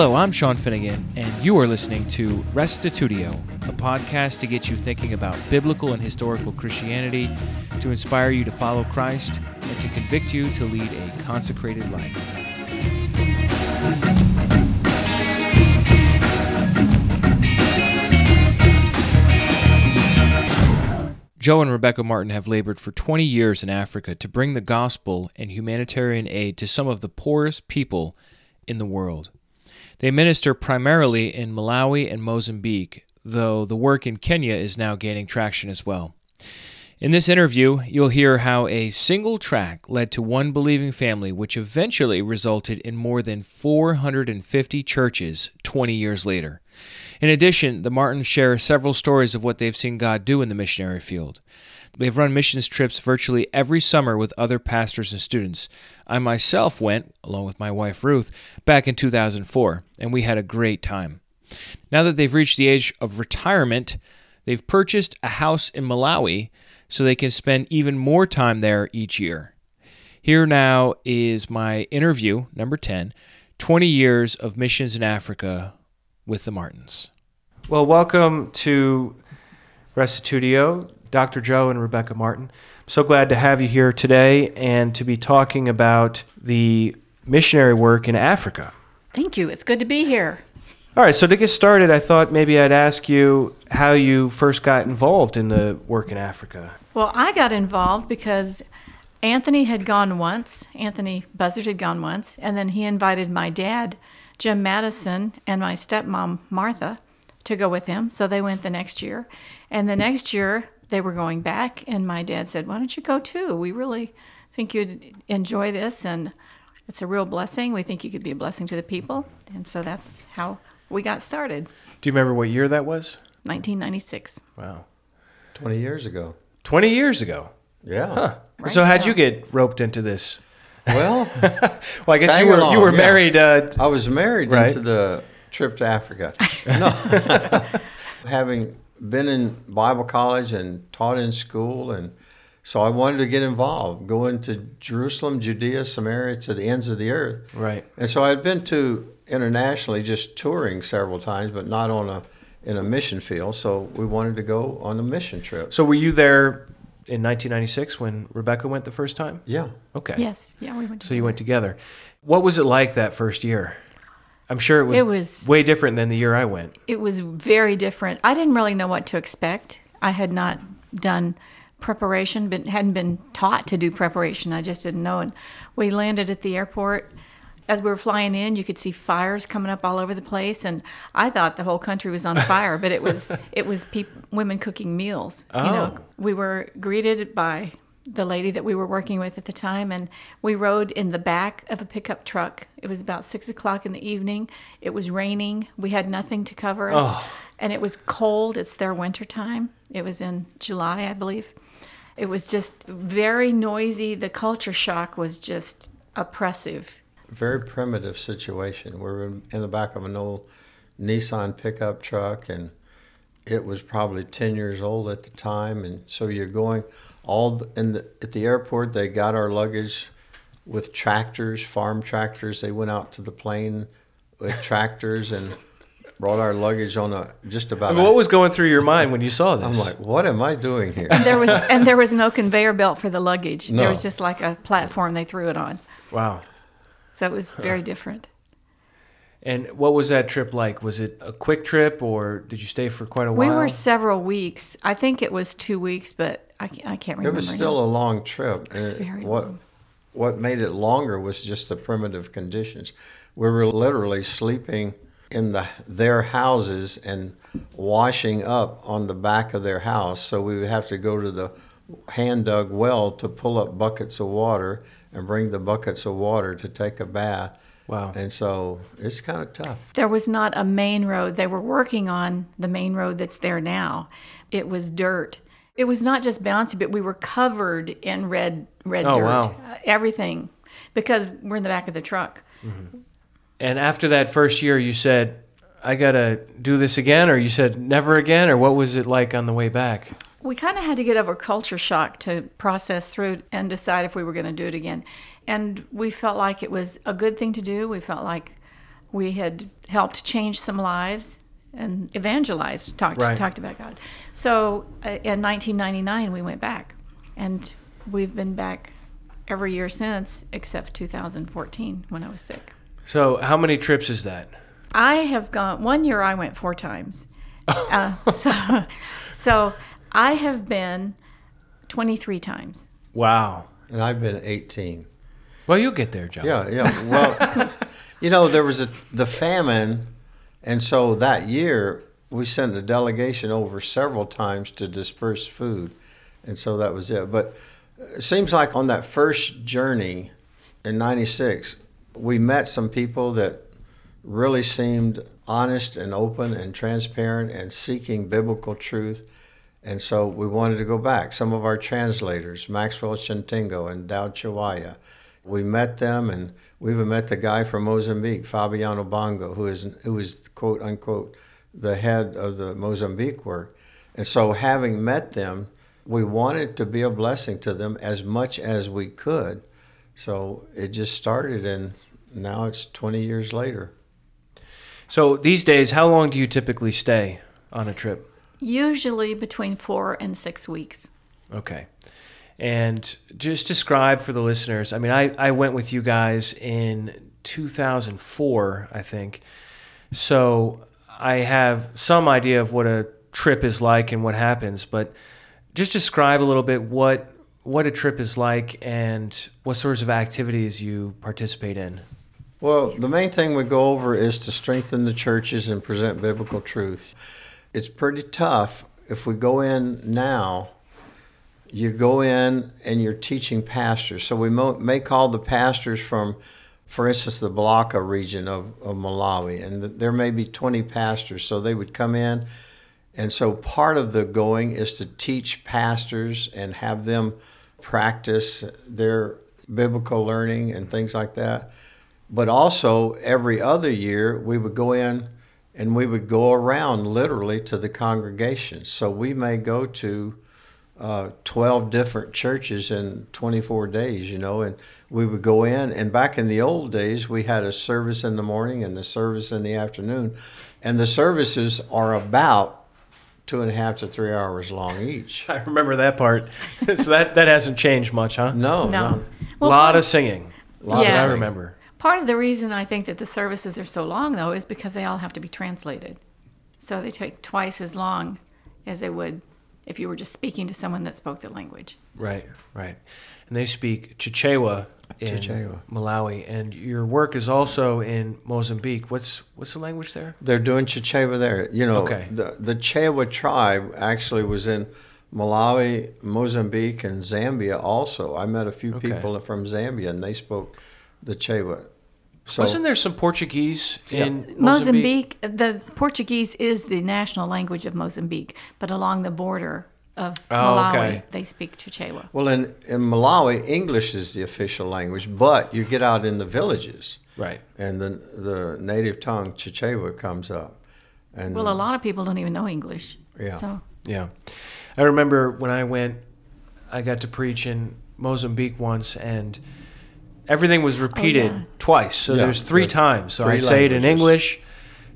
Hello, I'm Sean Finnegan, and you are listening to Restitutio, a podcast to get you thinking about biblical and historical Christianity, to inspire you to follow Christ, and to convict you to lead a consecrated life. Joe and Rebecca Martin have labored for 20 years in Africa to bring the gospel and humanitarian aid to some of the poorest people in the world. They minister primarily in Malawi and Mozambique, though the work in Kenya is now gaining traction as well. In this interview, you'll hear how a single track led to one believing family, which eventually resulted in more than 450 churches 20 years later. In addition, the Martins share several stories of what they've seen God do in the missionary field. They've run missions trips virtually every summer with other pastors and students. I myself went, along with my wife Ruth, back in 2004, and we had a great time. Now that they've reached the age of retirement, they've purchased a house in Malawi so they can spend even more time there each year. Here now is my interview, number 10 20 Years of Missions in Africa with the Martins. Well, welcome to Restitutio, Dr. Joe and Rebecca Martin. I'm so glad to have you here today and to be talking about the missionary work in Africa. Thank you. It's good to be here. All right, so to get started, I thought maybe I'd ask you how you first got involved in the work in Africa. Well, I got involved because Anthony had gone once, Anthony Buzzard had gone once, and then he invited my dad, Jim Madison, and my stepmom, Martha, to go with him. So they went the next year. And the next year, they were going back, and my dad said, Why don't you go too? We really think you'd enjoy this, and it's a real blessing. We think you could be a blessing to the people. And so that's how we got started. Do you remember what year that was? 1996. Wow. 20 years ago. 20 years ago. Yeah. Huh. Right so how'd now. you get roped into this? Well, Well, I guess you were along, you were yeah. married uh, I was married Right. into the trip to Africa. No. Having been in Bible college and taught in school and so I wanted to get involved, go into Jerusalem, Judea, Samaria, to the ends of the earth. right. And so I'd been to internationally, just touring several times, but not on a in a mission field. So we wanted to go on a mission trip. So were you there in 1996 when Rebecca went the first time? Yeah. Okay. Yes. Yeah, we went So you went together. What was it like that first year? I'm sure it was, It was- way different than the year I went. It was very different. I didn't really know what to expect. I had not done preparation, but hadn't been taught to do preparation. I just didn't know. And we landed at the airport. As we were flying in, you could see fires coming up all over the place, and I thought the whole country was on fire. but it was it was peop women cooking meals. You know, Oh. we were greeted by the lady that we were working with at the time, and we rode in the back of a pickup truck. It was about six o'clock in the evening. It was raining. We had nothing to cover us, Oh. and it was cold. It's their winter time. It was in July, I believe. It was just very noisy. The culture shock was just oppressive. very primitive situation. We were in in the back of an old Nissan pickup truck, and it was probably 10 years old at the time. And so you're going all in the, at the airport. They got our luggage with tractors, farm tractors. They went out to the plane with tractors and brought our luggage on a just about. I mean, a- what was going through your mind when you saw this? I'm like, what am I doing here? and There was and there was no conveyor belt for the luggage. There was just like a platform they threw it on. wow. So it was very different. And what was that trip like? Was it a quick trip or did you stay for quite a while? We were several weeks. I think it was two weeks, but I, ca- I can't remember. It was still now. a long trip. was and very what long. what made it longer was just the primitive conditions. We were literally sleeping in the their houses and washing up on the back of their house. So we would have to go to the hand dug well to pull up buckets of water and bring the buckets of water to take a bath. Wow. And so it's kind of tough. There was not a main road. They were working on the main road that's there now. It was dirt. It was not just bouncy, but we were covered in red red Oh, dirt. wow. Uh, Everything, because we're in the back of the truck. And after that first year, you said, I got to do this again, or you said never again, or what was it like on the way back? We kind of had to get over culture shock to process through and decide if we were going to do it again. And we felt like it was a good thing to do. We felt like we had helped change some lives and evangelized, talked Right. talked about God. So uh, in 1999 we went back, and we've been back every year since, except 2014 when I was sick. So, how many trips is that? I have gone one year. I went four times. uh, so, so I have been 23 times. Wow. And I've been 18. Well, you'll get there, John. Yeah, yeah. Well, you know, there was a the famine, and so that year we sent a delegation over several times to disperse food, and so that was it. But it seems like on that first journey in '96, we met some people that really seemed honest and open and transparent and seeking biblical truth. And so we wanted to go back. Some of our translators, Maxwell Shintingo and Dowd Chiwaya, we met them, and we even met the guy from Mozambique, Fabiano Bongo, who is who is quote unquote the head of the Mozambique work. And so, having met them, we wanted to be a blessing to them as much as we could. So it just started, and now it's 20 years later. So, these days, how long do you typically stay on a trip? Usually between four and six weeks. Okay. And just describe for the listeners. I mean, I, I went with you guys in 2004, I think. So I have some idea of what a trip is like and what happens, but just describe a little bit what what a trip is like and what sorts of activities you participate in. Well, the main thing we go over is to strengthen the churches and present biblical truth. It's pretty tough if we go in now. You go in and you're teaching pastors. So we may call the pastors from, for instance, the Balaka region of, of Malawi, and th- there may be 20 pastors. So they would come in. And so part of the going is to teach pastors and have them practice their biblical learning and things like that. But also, every other year, we would go in and we would go around literally to the congregations. So we may go to uh, 12 different churches in 24 days, you know, and we would go in. And back in the old days, we had a service in the morning and a service in the afternoon. And the services are about two and a half to three hours long each. I remember that part. so that, that hasn't changed much, huh? No, No. no. A lot of singing. Lot Yes. what I remember. Part of the reason I think that the services are so long, though, is because they all have to be translated. So they take twice as long as they would if you were just speaking to someone that spoke the language. Right, right. And they speak Chichewa in Chichewa. Malawi, and your work is also in Mozambique. What's what's the language there? They're doing Chichewa there. You know, Okay. the the Chewa tribe actually was in Malawi, Mozambique, and Zambia. Also, I met a few Okay. people from Zambia, and they spoke the Chewa. So Wasn't there some Portuguese in Mozambique? Mozambique, the Portuguese is the national language of Mozambique, but along the border of Oh, Malawi, okay. they speak Chichewa. well, in in Malawi, English is the official language, but you get out in the villages, Right. and the the native tongue Chichewa comes up. And Well, a lot of people don't even know English. Yeah. So Yeah. I remember when I went, I got to preach in Mozambique once, and everything was oh, repeated yeah. twice. So Yeah, there's three there's times. So I three say it in. English.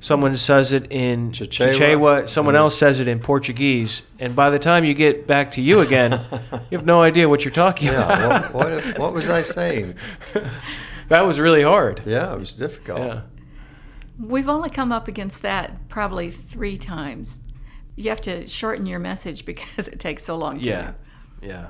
Someone says it in Chichewa, Chichewa. Someone and- else says it in Portuguese. And by the time you get back to you again, you have no idea what you're talking about. what, what, if- what was I saying? that was really hard. Yeah, it was difficult. Yeah. we've only come up against that probably three times. You have to shorten your message because it takes so long to Yeah, do. yeah.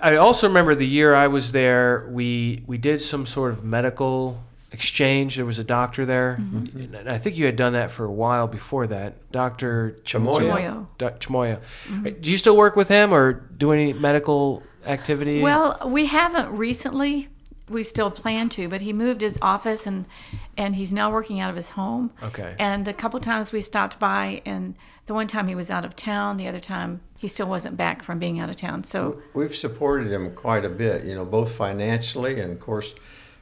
I also remember the year I was there. We we did some sort of medical exchange. There was a doctor there, Mm-hmm. and I think you had done that for a while before that. Doctor Chamoya. Chamoya. Chamoya. Mm-hmm. Do you still work with him or do any medical activity? Well, we haven't recently. We still plan to, but he moved his office and and he's now working out of his home. Okay. And a couple times we stopped by, and the one time he was out of town, the other time he still wasn't back from being out of town. So We've supported him quite a bit, you know, both financially and, of course,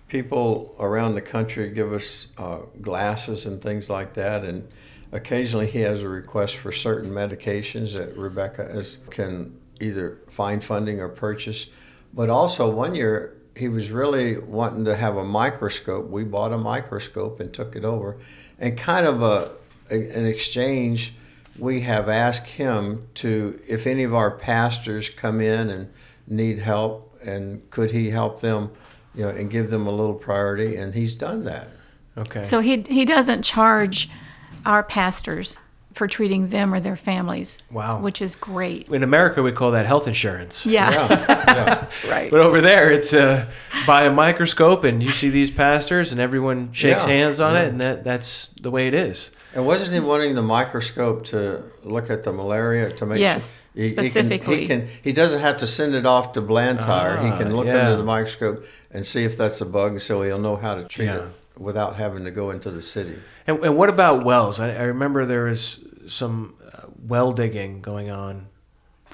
people around the country give us uh, glasses and things like that. And occasionally he has a request for certain medications that Rebecca is, can either find funding or purchase. But also, one year he was really wanting to have a microscope. We bought a microscope and took it over, and kind of a, a an exchange. We have asked him to if any of our pastors come in and need help, and could he help them, you know, and give them a little priority, and he's done that. Okay. So he he doesn't charge our pastors for treating them or their families. Wow. Which is great. in America, we call that health insurance. Yeah. Yeah, yeah. right. But over there, it's uh, by a microscope, and you see these pastors, and everyone shakes Yeah, hands on yeah. it, and that, that's the way it is. And wasn't he wanting the microscope to look at the malaria to make Yes, sure he- he can- specifically. He can, he doesn't have to send it off to Blantyre. he Ah, can look yeah. under the microscope and see if that's a bug, so he'll know how to treat Yeah. it without having to go into the city. And, and what about wells? I, I remember there was some uh, well digging going on.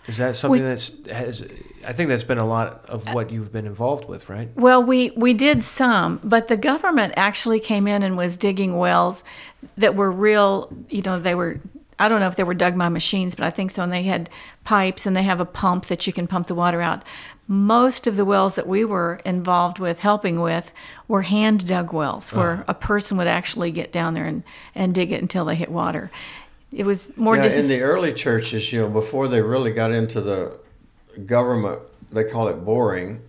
Is that something We- that's has? I think that's been a lot of what you've been involved with, right? Well, we, we did some, but the government actually came in and was digging wells that were real, you know, they were, I don't know if they were dug by machines, but I think so. And they had pipes and they have a pump that you can pump the water out. Most of the wells that we were involved with, helping with, were hand dug wells uh-huh. where a person would actually get down there and, and dig it until they hit water. It was more yeah, dis- in the early churches, you know, before they really got into the government, they call it boring.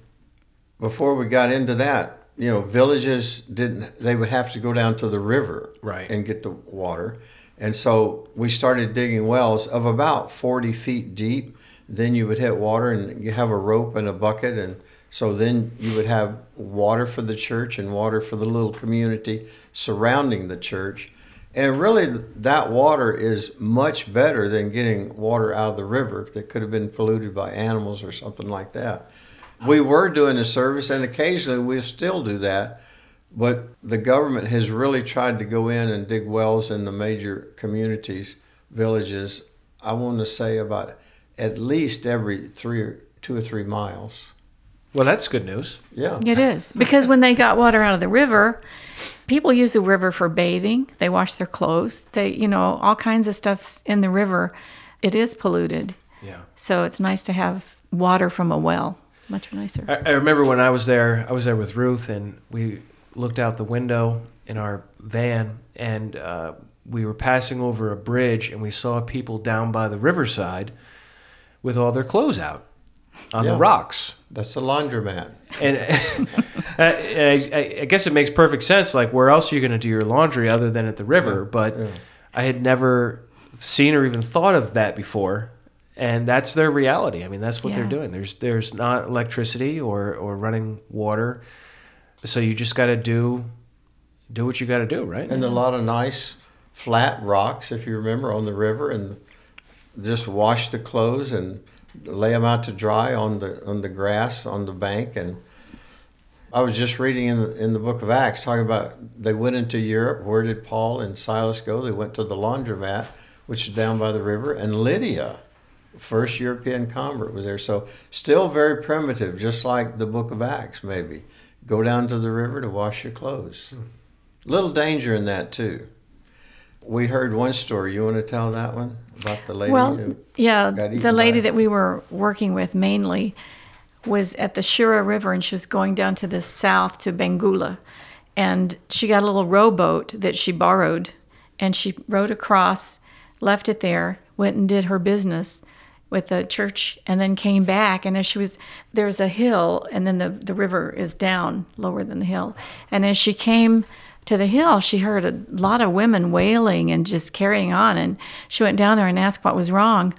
Before we got into that, you know, villages didn't. They would have to go down to the river Right. and get the water, and so we started digging wells of about forty feet deep. Then you would hit water, and you have a rope and a bucket, and so then you would have water for the church and water for the little community surrounding the church. And really, that water is much better than getting water out of the river that could have been polluted by animals or something like that. We were doing a service, and occasionally we still do that, but the government has really tried to go in and dig wells in the major communities, villages. I want to say about at least every three or two or three miles. Well, that's good news. Yeah. It is because when they got water out of the river, people use the river for bathing. They wash their clothes. They, you know, all kinds of stuff's in the river. It is polluted, Yeah. so it's nice to have water from a well. Much nicer. I, I remember when I was there, I was there with Ruth, and we looked out the window in our van, and uh, we were passing over a bridge, and we saw people down by the riverside with all their clothes out on the rocks. That's the laundromat. And, uh, and I, I, I guess it makes perfect sense. Like, where else are you going to do your laundry other than at the river? But yeah. I had never seen or even thought of that before. And that's their reality. I mean, that's what they're doing. There's there's not electricity or, or running water, so you just got to do do what you got to do, right? and a lot of nice flat rocks, if you remember, on the river, and just wash the clothes and lay them out to dry on the on the grass on the bank. And I was just reading in the, in the book of Acts talking about they went into Europe. Where did Paul and Silas go? They went to the laundromat, which is down by the river, and Lydia. First European convert was there, so still very primitive, just like the Book of Acts. Maybe go down to the river to wash your clothes. Hmm. Little danger in that too. We heard one story. You want to tell that one about the lady well, who? yeah, the lady by- that we were working with mainly was at the Shire River, and she was going down to the south to Bangula, and she got a little rowboat that she borrowed, and she rowed across, left it there, went and did her business with the church and then came back and as she was there's a hill and then the, the river is down lower than the hill and as she came to the hill she heard a lot of women wailing and just carrying on and she went down there and asked what was wrong.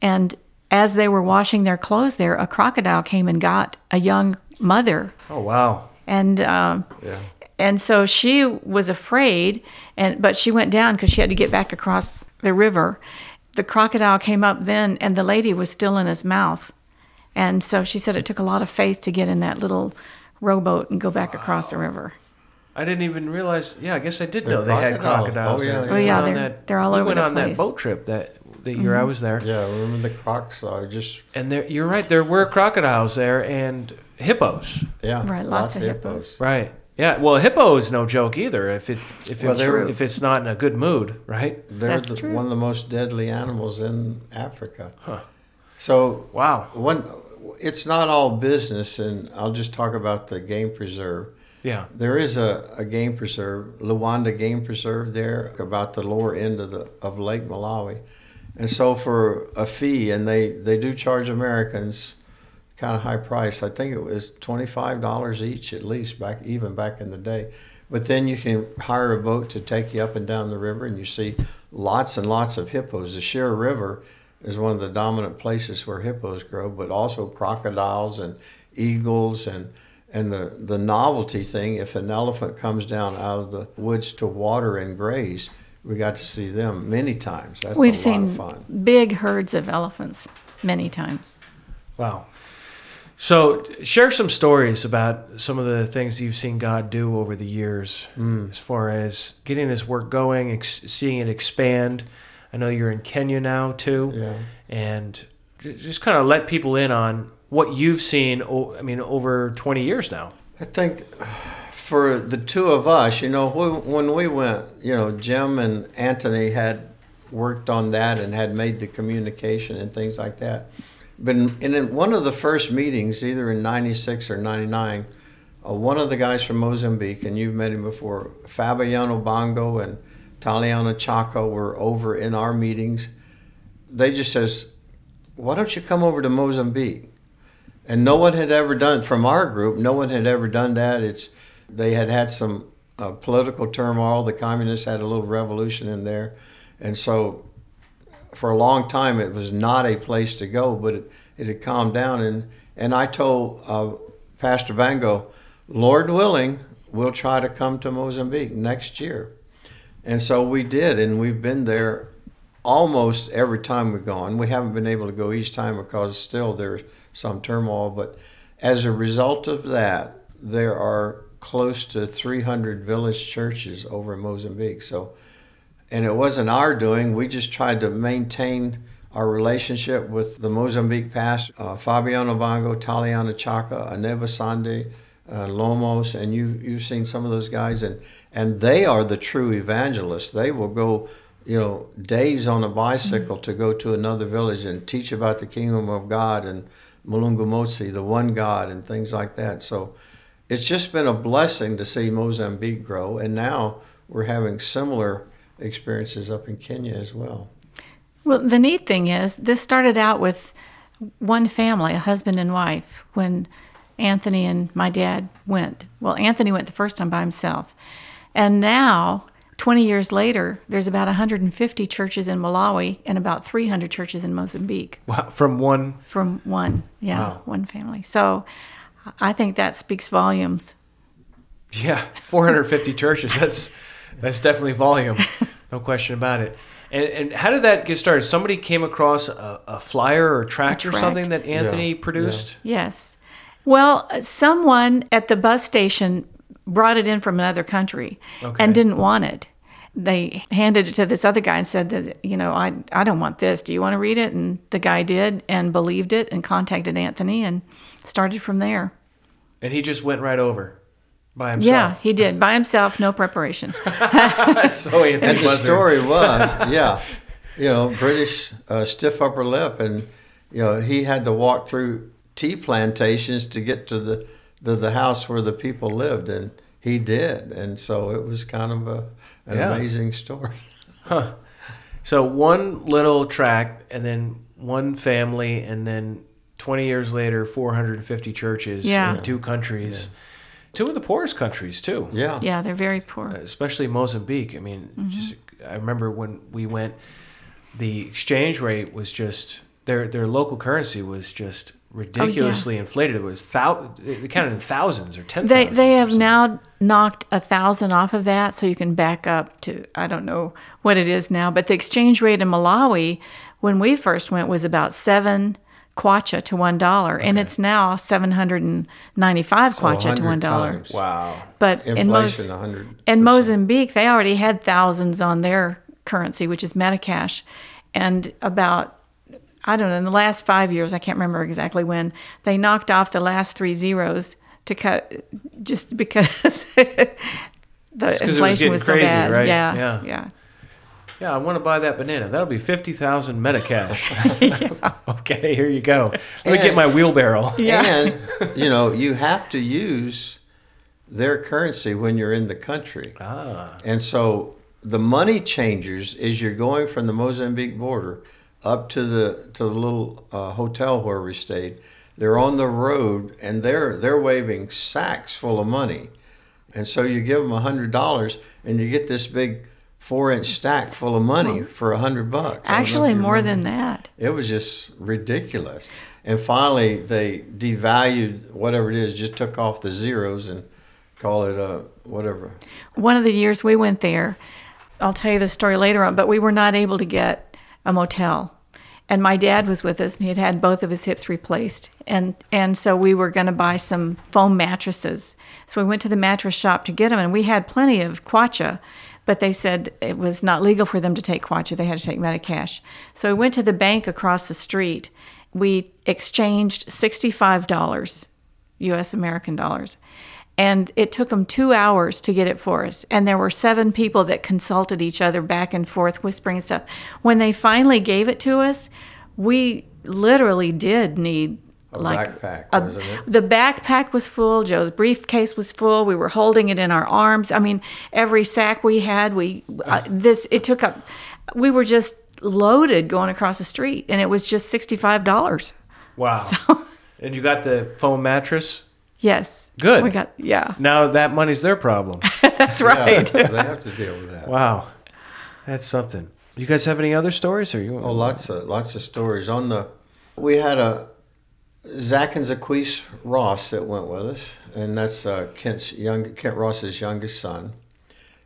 And as they were washing their clothes there a crocodile came and got a young mother. Oh wow, and um, Yeah. and so she was afraid and but she went down because she had to get back across the river. The crocodile came up then and the lady was still in his mouth. And so she said it took a lot of faith to get in that little rowboat and go back across the river I didn't even realize. Yeah, I guess I did know they had crocodiles. Oh, crocodiles. Oh, yeah, there. yeah. Oh, yeah, We went on they're- that- they're all we over went on that boat trip that the year I mm-hmm. was there. Yeah, remember the crocs? I just And there, you're right. There were crocodiles there and hippos. yeah, Right, lots of hippos. Right. Yeah. Well, a hippo is no joke either. If it if Well, it's they're- if it's not in a good mood, right? They're That's the, true. one of the most deadly animals in Africa. Huh. So Wow. one it's not all business, and I'll just talk about the game preserve. Yeah. There is a, a game preserve, Liwonde Game Preserve there, about the lower end of the of Lake Malawi, and so for a fee, and they they do charge Americans kind of high price. I think it was twenty five dollars each at least back even back in the day. But then you can hire a boat to take you up and down the river, and you see lots and lots of hippos. The Shire River is one of the dominant places where hippos grow, but also crocodiles and eagles and and the, the novelty thing, if an elephant comes down out of the woods to water and graze, we got to see them many times. That's We've a seen lot of fun. big herds of elephants many times. Wow. So, share some stories about some of the things you've seen God do over the years hmm. as far as getting this work going, ex- seeing it expand. I know you're in Kenya now, too. Yeah. And just kind of let people in on what you've seen, I mean, over 20 years now. I think for the two of us, you know, when we went, you know, Jim and Anthony had worked on that and had made the communication and things like that. But in, one of the first meetings, either in 96 or 99, uh, one of the guys from Mozambique, and you've met him before, Fabiano Bongo and Taliana Chaco were over in our meetings. They just says, why don't you come over to Mozambique? And no one had ever done from our group. No one had ever done that. It's they had had some uh, political turmoil. The communists had a little revolution in there, and so for a long time it was not a place to go. But it, it had calmed down, and and I told uh, Pastor Bango, Lord willing, we'll try to come to Mozambique next year, and so we did, and we've been there almost every time we've gone. We haven't been able to go each time because still there's some turmoil, but as a result of that, there are close to 300 village churches over in Mozambique. So, and it wasn't our doing. We just tried to maintain our relationship with the Mozambique pastor, uh, Fabiano Bongo, Taliana Chaka, Aneva Sande, uh, Lomos, and you you've seen some of those guys, and and they are the true evangelists. They will go you know, days on a bicycle to go to another village and teach about the kingdom of God and Mulungu the one God, and things like that. So it's just been a blessing to see Mozambique grow. And now we're having similar experiences up in Kenya as well. Well, the neat thing is, this started out with one family, a husband and wife, when Anthony and my dad went. Well, Anthony went the first time by himself. And now, 20 years later, there's about 150 churches in Malawi and about 300 churches in Mozambique Wow. From one, from one, yeah, Wow. one family. So I think that speaks volumes. yeah, 450 churches. That's that's definitely volume, no question about it. And, and how did that get started? Somebody came across a, a flyer or a tract or tract. something that Anthony Yeah, produced. Yes. Well, someone at the bus station brought it in from another country Okay. and didn't want it. They handed it to this other guy and said that, you know, I, I don't want this. Do you want to read it? And the guy did and believed it and contacted Anthony and started from there. And he just went right over by himself. Yeah, he did by himself, no preparation. That's so Anthony And the story was, yeah, you know, British uh, stiff upper lip, and you know he had to walk through tea plantations to get to the the, the house where the people lived, and he did, and so it was kind of a an Yeah. amazing story. So one little tract, and then one family, and then 20 years later, 450 churches Yeah. in two countries. Two of the poorest countries, too. Yeah, yeah, they're very poor. Especially Mozambique. I mean, Mm-hmm. just I remember when we went, the exchange rate was just their their local currency was just Oh, ridiculously inflated. It was thou it counted in thousands or ten. They they have now knocked a thousand off of that, so you can back up to I don't know what it is now, but the exchange rate in Malawi when we first went was about seven kwacha to one dollar, and it's now seven hundred and ninety five So kwacha to one dollar. Wow. But Inflation, a hundred. in Mozambique, they already had thousands on their currency, which is meticais, and about I don't know in the last five years, I can't remember exactly when they knocked off the last three zeros to cut just because the it was inflation getting was, so crazy, bad. right? Yeah, Yeah. yeah. Yeah, I want to buy that banana. That'll be fifty thousand meticais. okay, here you go. Let me get my wheelbarrow. Yeah. And you know, you have to use their currency when you're in the country. Ah, And so the money changers is you're going from the Mozambique border up to the to the little uh, hotel where we stayed. They're on the road and they're they're waving sacks full of money, and so you give them a hundred dollars and you get this big four inch stack full of money for a hundred bucks. I don't know if Actually, more remember. than that. It was just ridiculous. And finally, they devalued whatever it is, just took off the zeros and call it a whatever. One of the years we went there, I'll tell you the story later on, but we were not able to get a motel. And my dad was with us, and he had had both of his hips replaced, and and so we were going to buy some foam mattresses. So we went to the mattress shop to get them, and we had plenty of kwacha, but they said it was not legal for them to take kwacha; they had to take meticais. So we went to the bank across the street. We exchanged sixty-five dollars, U.S. American dollars, and it took them two hours to get it for us. And there were seven people that consulted each other back and forth, whispering stuff. When they finally gave it to us, we literally did need A like backpack, a- the backpack was full. Joe's briefcase was full. We were holding it in our arms. I mean, every sack we had, we uh, this it took up. We were just loaded going across the street, and it was just sixty five dollars. wow. and you got the foam mattress. Yes, Good. We got yeah. Now that money's their problem. That's right. Yeah, they have to deal with that. wow, that's something. You guys have any other stories? Or you? Oh, lots of lots of stories on the. We had a Zach and Zaquise Ross that went with us, and that's uh, Kent's young Kent Ross's youngest son,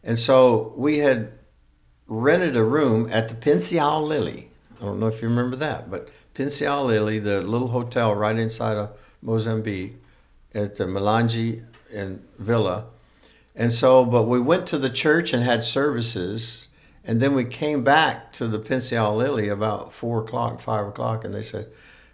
and so we had rented a room at the Pensial Lily. I don't know if you remember that, but Pensial Lily, the little hotel right inside of Mozambique, at the Milange and Villa. And so, but we went to the church and had services, and then we came back to the Pensial Lily about four o'clock, five o'clock, and they said,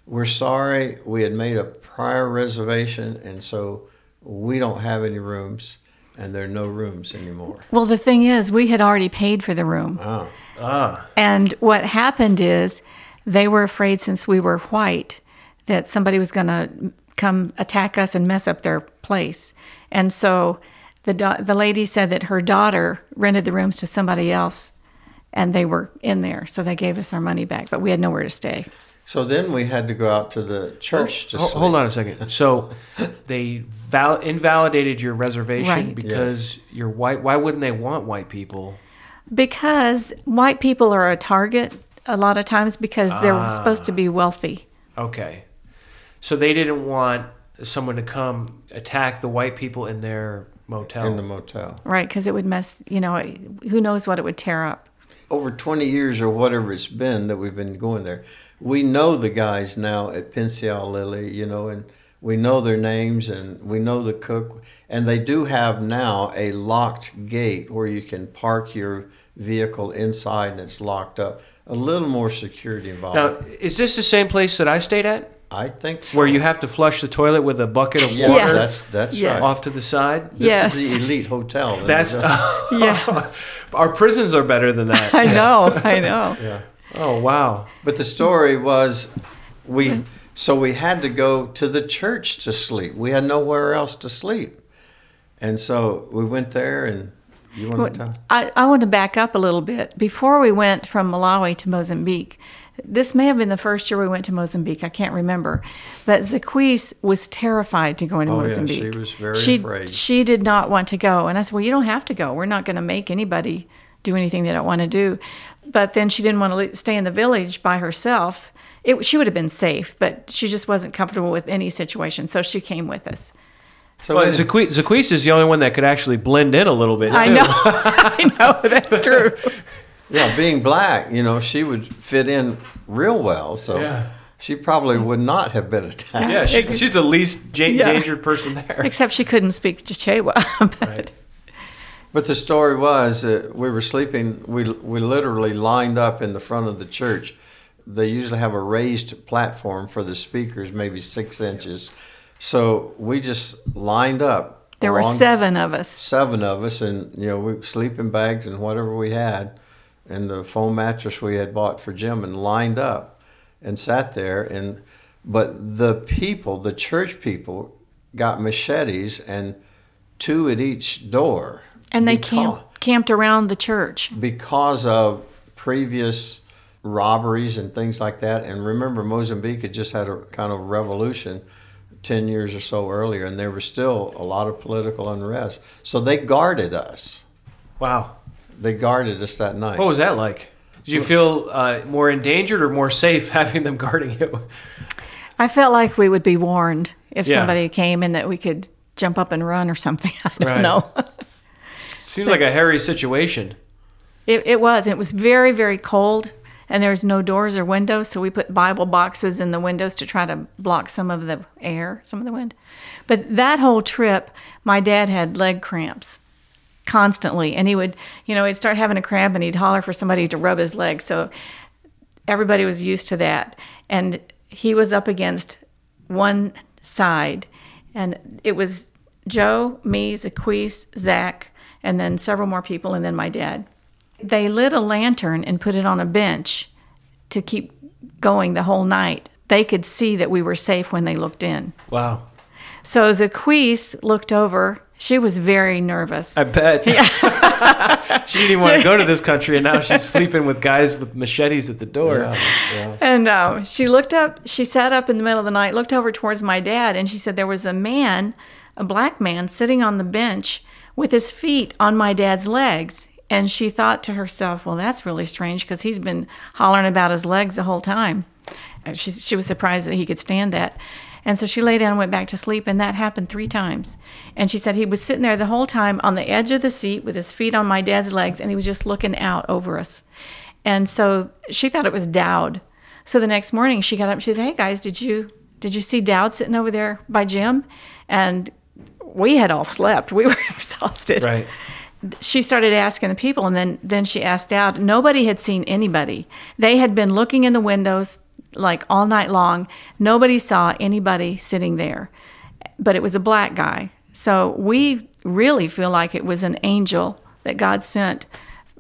"We're sorry, we had made a prior reservation, and so we don't have any rooms, and there are no rooms anymore." Well, the thing is, we had already paid for the room. Oh, ah, And what happened is they were afraid since we were white that somebody was going to come attack us and mess up their place. And so the da- the lady said that her daughter rented the rooms to somebody else and they were in there. So they gave us our money back, but we had nowhere to stay. so then we had to go out to the church oh, to Ho- hold on a second. So they val- invalidated your reservation Right. because you're white. Why wouldn't they want white people? Because white people are a target a lot of times because they're ah. supposed to be wealthy. Okay. So they didn't want someone to come attack the white people in their motel. in the motel. Right, because it would mess, you know, who knows what it would tear up. over 20 years or whatever it's been that we've been going there, we know the guys now at Pensial Lily, you know, and we know their names and we know the cook. And they do have now a locked gate where you can park your vehicle inside and it's locked up. A little more security involved. now, is this the same place that I stayed at, I think so. where you have to flush the toilet with a bucket of yeah, water that's that's Yes. right. off to the side? This Yes. is the elite hotel. That's Yes. our prisons are better than that. I know, I know. yeah. Oh wow! But the story was we so we had to go to the church to sleep. We had nowhere else to sleep. And so we went there and you want to tell? I, I want to back up a little bit. Before we went from Malawi to Mozambique, this may have been the first year we went to Mozambique. I can't remember. But Zaquise was terrified to go into Oh, yeah, Mozambique. she was very she, afraid. She did not want to go. And I said, Well, you don't have to go. We're not going to make anybody do anything they don't want to do. But then she didn't want to stay in the village by herself. It, she would have been safe, but she just wasn't comfortable with any situation. So she came with us. So Well, Zaquise, Zaquise is the only one that could actually blend in a little bit. I know. I know. That's true. Yeah, being black, you know, she would fit in real well. So Yeah. she probably would not have been attacked. Yeah, she, she's the least ja- Yeah. endangered person there. Except she couldn't speak Chichewa. but Right. But the story was uh, we were sleeping. We we literally lined up in the front of the church. They usually have a raised platform for the speakers, maybe six inches. So we just lined up. there were seven of us. seven of us, and you know we sleeping bags and whatever we had, and the foam mattress we had bought for Jim and lined up and sat there and but the people, the church people got machetes and two at each door. And they because- camp, camped around the church. because of previous robberies and things like that. And remember, Mozambique had just had a kind of revolution 10 years or so earlier, and there was still a lot of political unrest. So they guarded us. Wow. They guarded us that night. What was that like? Did you feel uh, more endangered or more safe having them guarding you? I felt like we would be warned if Yeah. somebody came and that we could jump up and run or something. I don't Right. know. Seems like a hairy situation. It, it was. It was very, very cold, and there was no doors or windows, so we put Bible boxes in the windows to try to block some of the air, some of the wind. But that whole trip, my dad had leg cramps constantly, and he would, you know, he'd start having a cramp and he'd holler for somebody to rub his leg. So everybody was used to that, and he was up against one side, and it was Joe, me, Zaquise, Zach, and then several more people, and then my dad. They lit a lantern and put it on a bench to keep going the whole night. They could see that we were safe when they looked in. Wow. So Zaquise looked over. She was very nervous. I bet. Yeah. she didn't even want to go to this country, and now she's sleeping with guys with machetes at the door. Yeah, yeah. And uh, she looked up, she sat up in the middle of the night, looked over towards my dad, and she said there was a man, a black man, sitting on the bench with his feet on my dad's legs. And she thought to herself, well, that's really strange because he's been hollering about his legs the whole time. And She, she was surprised that he could stand that. And so she lay down and went back to sleep, and that happened three times. And she said he was sitting there the whole time on the edge of the seat with his feet on my dad's legs, and he was just looking out over us. And so she thought it was Dowd. So the next morning she got up. She said, "Hey guys, did you did you see Dowd sitting over there by Jim?" And we had all slept. We were exhausted. Right. She started asking the people, and then then she asked Dowd. Nobody had seen anybody. They had been looking in the windows like all night long. Nobody saw anybody sitting there, but it was a black guy. So we really feel like it was an angel that God sent,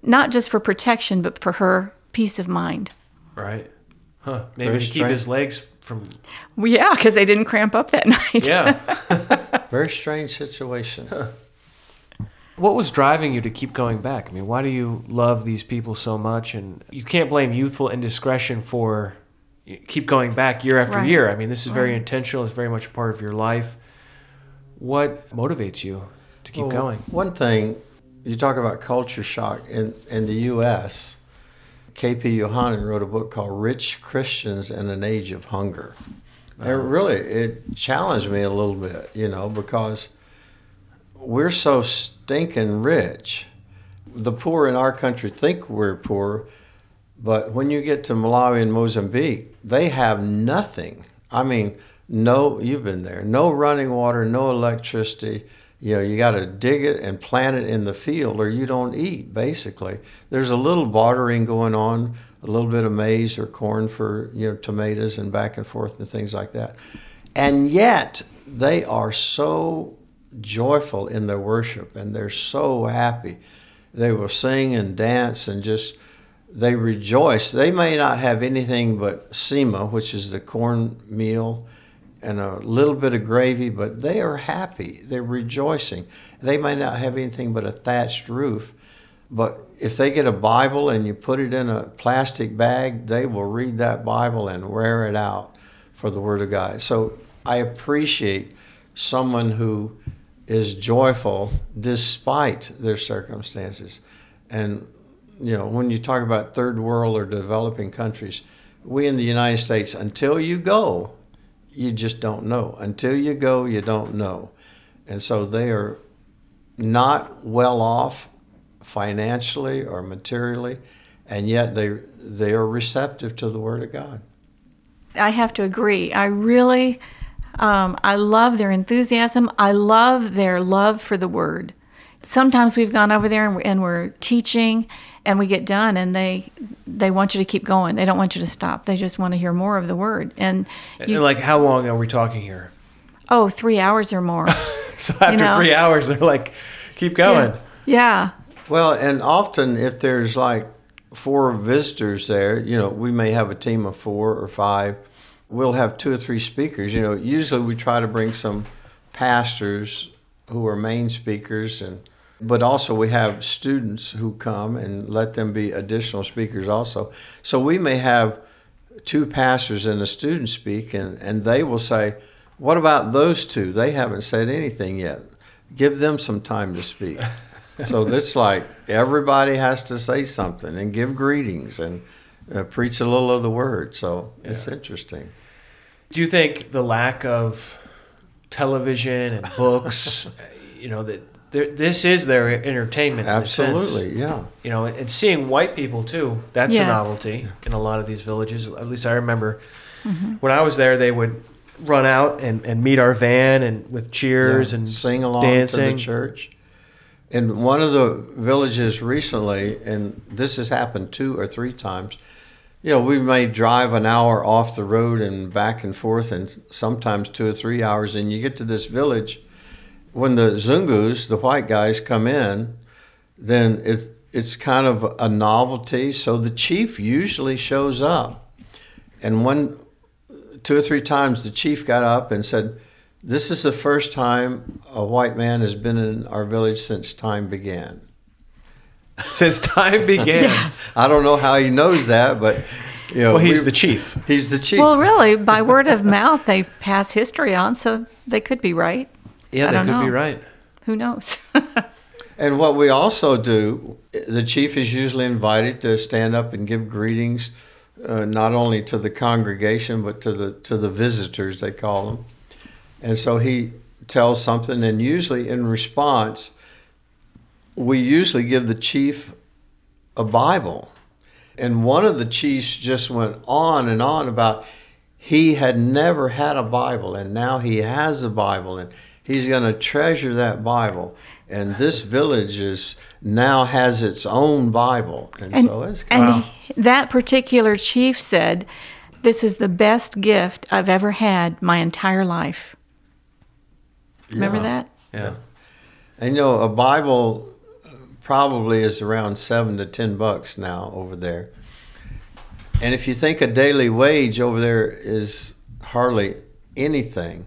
not just for protection, but for her peace of mind. Right. Huh. Maybe Very to keep his legs from. Well, yeah, because they didn't cramp up that night. Yeah. Very strange situation. what was driving you to keep going back? I mean, why do you love these people so much? And you can't blame youthful indiscretion for y- keep going back year after Right. year. I mean, this is very intentional. It's very much a part of your life. What motivates you to keep Well, going? One thing, you talk about culture shock in, in the U.S., K.P. Yohanan wrote a book called Rich Christians in an Age of Hunger. It really, it challenged me a little bit, you know, because we're so stinking rich. The poor in our country think we're poor, but when you get to Malawi and Mozambique, they have nothing. I mean, no, you've been there. No running water, no electricity. You know, you got to dig it and plant it in the field, or you don't eat. Basically, there's a little bartering going on, a little bit of maize or corn for you know tomatoes and back and forth and things like that. And yet, they are so joyful in their worship, and they're so happy. They will sing and dance and just they rejoice. They may not have anything but sema, which is the corn meal, and a little bit of gravy, but they are happy. They're rejoicing. They may not have anything but a thatched roof, but if they get a Bible and you put it in a plastic bag, they will read that Bible and wear it out for the Word of God. So I appreciate someone who is joyful despite their circumstances. And you know, when you talk about third world or developing countries, we in the United States, until you go, you just don't know. Until you go, you don't know. And so they are not well off financially or materially, and yet they they are receptive to the Word of God. I have to agree. I really, um, I love their enthusiasm. I love their love for the word. Sometimes we've gone over there and we're, and we're teaching, and we get done, and they they want you to keep going. They don't want you to stop. They just want to hear more of the word. And And you, like, how long are we talking here? oh, three hours or more. So after know? three hours, they're like, keep going. yeah. Well, and often if there's like four visitors there, you know, we may have a team of four or five. We'll have two or three speakers. You know, usually we try to bring some pastors who are main speakers and but also we have students who come and let them be additional speakers also. So we may have two pastors and a student speak and, and they will say, What about those two? They haven't said anything yet. Give them some time to speak. so it's like everybody has to say something and give greetings and uh, preach a little of the word. So it's interesting. Do you think the lack of television and books, you know, that this is their entertainment? in a sense? Absolutely, yeah. You know, and seeing white people too, that's Yes. a novelty in a lot of these villages. At least I remember mm-hmm. when I was there, they would run out and, and meet our van and with cheers Yeah, and sing along to dancing. the church. In one of the villages recently, and this has happened two or three times, you know, we may drive an hour off the road and back and forth, and sometimes two or three hours, and you get to this village. When the Zungus, the white guys, come in, then it, it's kind of a novelty. So the chief usually shows up. And one, two or three times, the chief got up and said, This is the first time a white man has been in our village since time began. Since time began. I don't know how he knows that, but you know, Well, he's the chief. He's the chief. Well, really, by word of mouth, they pass history on, so they could be right. Yeah, I that don't could be right. Who knows? And what we also do, the chief is usually invited to stand up and give greetings, uh, not only to the congregation but to the to the visitors they call them. And so he tells something, and usually in response, we usually give the chief a Bible. And one of the chiefs just went on and on about he had never had a Bible, and now he has a Bible, and he's going to treasure that Bible. And this village is now has its own Bible, and, And, so it's and Wow. he- that particular chief said, This is the best gift I've ever had my entire life. Remember Yeah. that? Yeah. And you know, a Bible uh, probably is around seven to ten bucks now over there. And if you think a daily wage over there is hardly anything,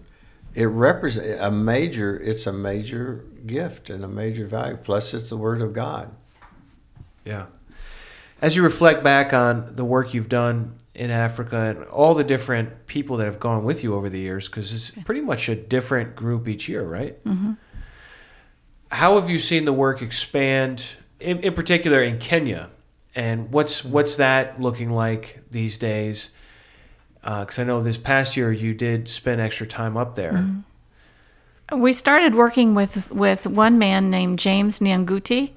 it represents a major. It's a major gift and a major value. Plus, it's the Word of God. Yeah. As you reflect back on the work you've done in Africa and all the different people that have gone with you over the years, because it's pretty much a different group each year, right? Mm-hmm. How have you seen the work expand, in, in particular in Kenya? And what's what's that looking like these days? Because I know this past year you did spend extra time up there. We started working with with one man named James Nyanguti.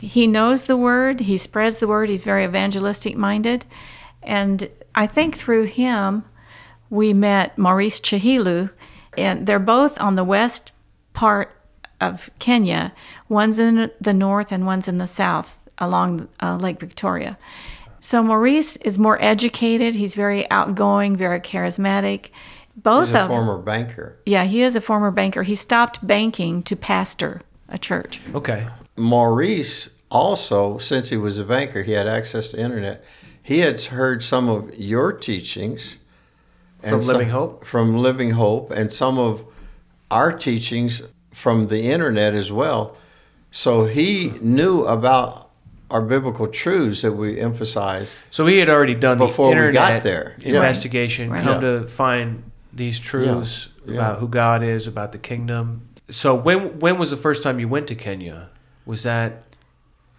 He knows the word, he spreads the word, he's very evangelistic minded. And I think through him we met Maurice Chahilu and they're both on the west part of Kenya. One's in the north and one's in the south along uh, Lake Victoria. So Maurice is more educated, he's very outgoing, very charismatic. Both He's a of former banker. yeah, he is a former banker. He stopped banking to pastor a church. Okay. Maurice also, since he was a banker, he had access to internet. He had heard some of your teachings From some- Living Hope? From Living Hope, and some of our teachings from the internet as well. So he knew about our biblical truths that we emphasize. So he had already done Before the we got there. Investigation, Right. come Yeah. to find these truths Yeah. about who God is, about the kingdom. So when when was the first time you went to Kenya? Was that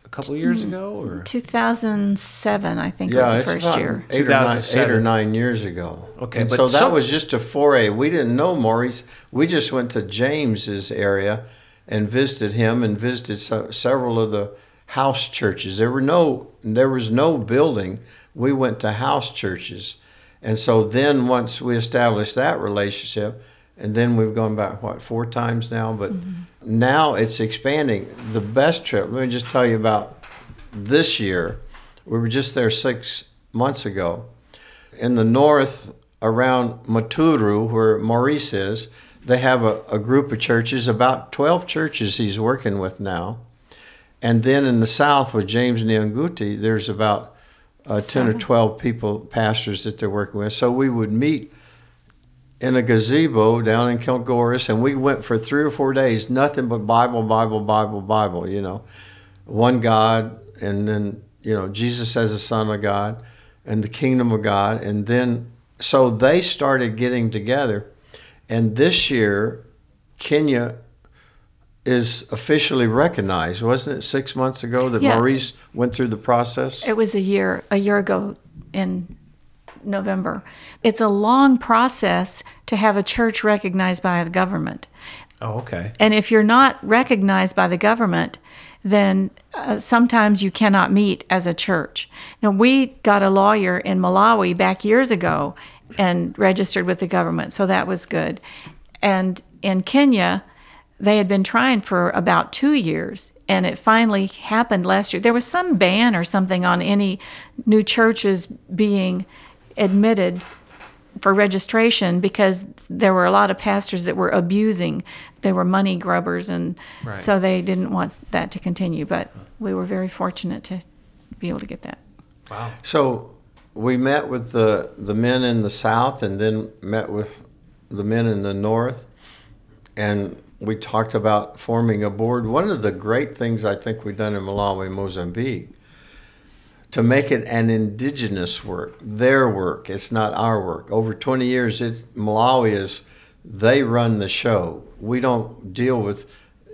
a couple years hmm. ago, or 2007, I think, yeah, was the it's first about year. eight or, nine, eight or nine years ago. Okay, and but so that some- was just a foray. We didn't know Maurice. We just went to James's area and visited him and visited se- several of the house churches. There were no there was no building. We went to house churches, and so then once we established that relationship, and then we've gone back what four times now, but mm-hmm. now it's expanding. The best trip. Let me just tell you about this year. We were just there six months ago. In the north, around Maturu, where Maurice is, they have a, a group of churches, about 12 churches he's working with now. And then in the south with James Nyanguti, there's about uh, 10 or 12 people, pastors that they're working with. So we would meet in a gazebo down in Kilgoris, and we went for three or four days, nothing but Bible, Bible, Bible, Bible, you know. One God, and then, you know, Jesus as the Son of God, and the kingdom of God. And then, so they started getting together. And this year, Kenya is officially recognized, wasn't it? Six months ago that Yeah. Maurice went through the process. It was a year a year ago in November. It's a long process to have a church recognized by the government. Oh, okay. And if you're not recognized by the government, then uh, sometimes you cannot meet as a church. Now, we got a lawyer in Malawi back years ago and registered with the government, so that was good. And in Kenya, they had been trying for about two years, and it finally happened last year. There was some ban or something on any new churches being admitted for registration because there were a lot of pastors that were abusing. They were money grubbers, and Right. so they didn't want that to continue. But we were very fortunate to be able to get that. Wow. So we met with the, the men in the south and then met with the men in the north. And we talked about forming a board. One of the great things I think we've done in Malawi, Mozambique, to make it an indigenous work, their work. It's not our work. Over 20 years, it's Malawi is they run the show. We don't deal with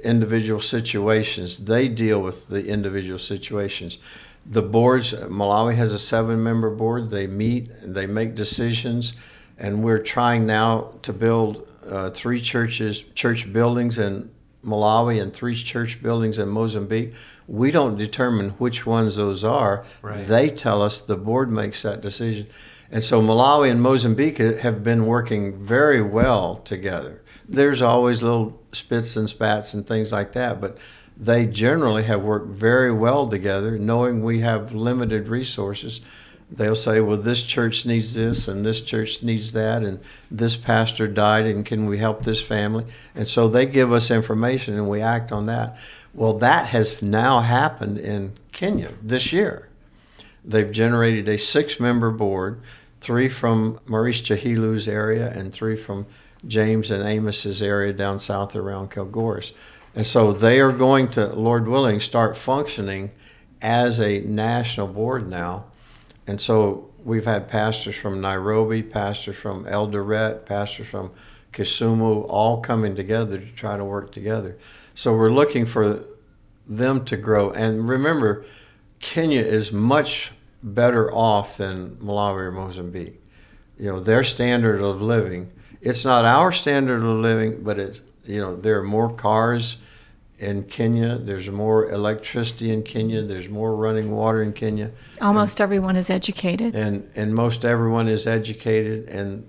individual situations. They deal with the individual situations. The boards, Malawi has a seven-member board. They meet, they make decisions, and we're trying now to build uh, three churches, church buildings in Malawi and three church buildings in Mozambique. We don't determine which ones those are. Right. They tell us, the board makes that decision. And so Malawi and Mozambique have been working very well together. There's always little spits and spats and things like that, but they generally have worked very well together, knowing we have limited resources. They'll say, well, this church needs this and this church needs that, and this pastor died, and can we help this family? And so they give us information and we act on that. Well, that has now happened in Kenya this year. They've generated a six member board, three from Maurice Chahilu's area and three from James and Amos's area down south around Kilgoris. And so they are going to, Lord willing, start functioning as a national board now. And so we've had pastors from Nairobi, pastors from Eldoret, pastors from Kisumu, all coming together to try to work together. So we're looking for them to grow. And remember, Kenya is much better off than Malawi or Mozambique. You know, their standard of living, it's not our standard of living, but it's, you know, there are more cars in Kenya, there's more electricity in Kenya, there's more running water in Kenya, Almost everyone is educated. and, and most everyone is educated, and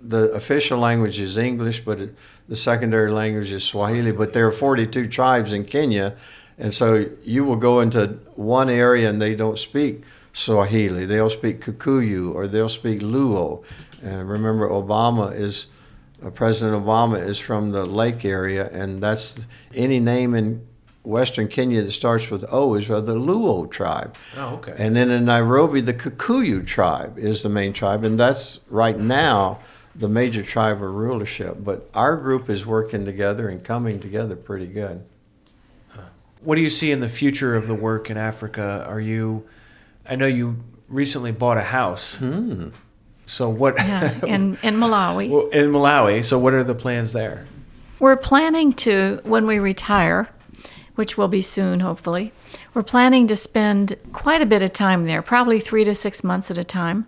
the official language is English, but it, the secondary language is Swahili. But there are 42 tribes in Kenya, and so you will go into one area and they don't speak Swahili. They'll speak Kikuyu or they'll speak Luo. And remember, Obama is uh, President Obama is from the lake area, and that's any name in Western Kenya that starts with O is of the Luo tribe. Oh, okay. And then in Nairobi, the Kikuyu tribe is the main tribe, and that's right now the major tribe of rulership. But our group is working together and coming together pretty good. What do you see in the future of the work in Africa? Are you? I know you recently bought a house. Hmm. So what? Yeah, in, in Malawi. Well, in Malawi. So what are the plans there? We're planning to, when we retire, which will be soon, hopefully, we're planning to spend quite a bit of time there, probably three to six months at a time,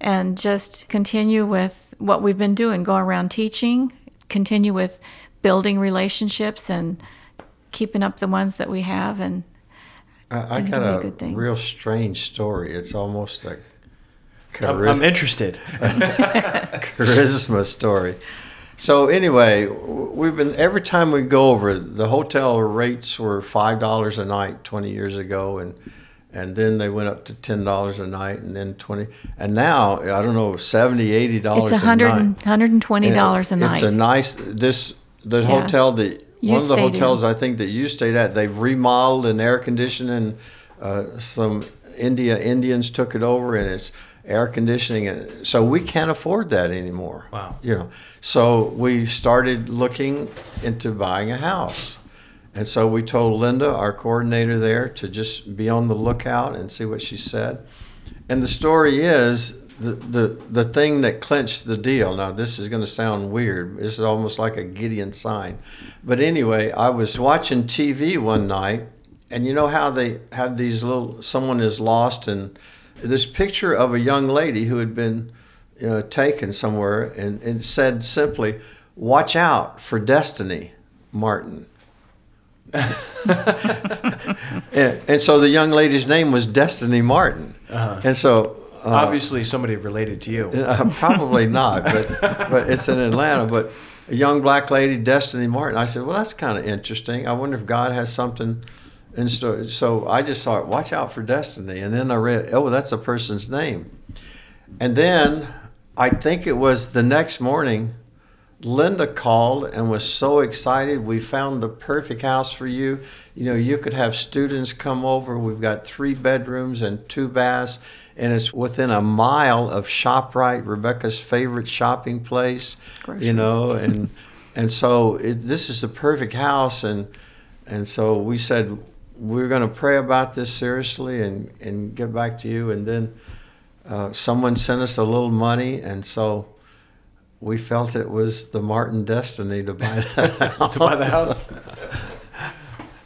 and just continue with what we've been doing go around teaching, continue with building relationships and keeping up the ones that we have. And I, I got a a good thing. real strange story. It's almost like I'm, charis- I'm interested. charisma story. So anyway, we've been every time we go over the hotel rates were five dollars a night twenty years ago, and and then they went up to ten dollars a night, and then twenty, and now I don't know seventy, eighty dollars it's a $100, $120 a night. It's a nice this the Yeah. hotel that You one of the stayed in. hotels I think that you stayed at, they've remodeled and air conditioning. Uh, some India Indians took it over, and it's air conditioning, and so we can't afford that anymore. Wow. You know, so we started looking into buying a house, and so we told Linda, our coordinator there, to just be on the lookout and see what she said. And the story is the, the, the thing that clinched the deal. Now, this is going to sound weird. This is almost like a Gideon sign. But anyway, I was watching TV one night, and you know how they have these little, someone is lost, and this picture of a young lady who had been you know, taken somewhere, and it said simply, Watch out for Destiny, Martin. and, and so the young lady's name was Destiny Martin. Uh-huh. And so uh, Obviously, somebody related to you. uh, probably not, but but it's in Atlanta. But a young black lady, Destiny Martin. I said, well, that's kind of interesting. I wonder if God has something in store. So I just thought, watch out for Destiny. And then I read, oh, that's a person's name. And then I think it was the next morning. Linda called and was so excited. We found the perfect house for you. You know, you could have students come over. We've got three bedrooms and two baths, and it's within a mile of ShopRite, Rebecca's favorite shopping place. You know, and and so it, this is the perfect house, and and so we said we're going to pray about this seriously and and get back to you. And then uh, someone sent us a little money, and so we felt it was the Martin destiny to buy that house. To buy the house?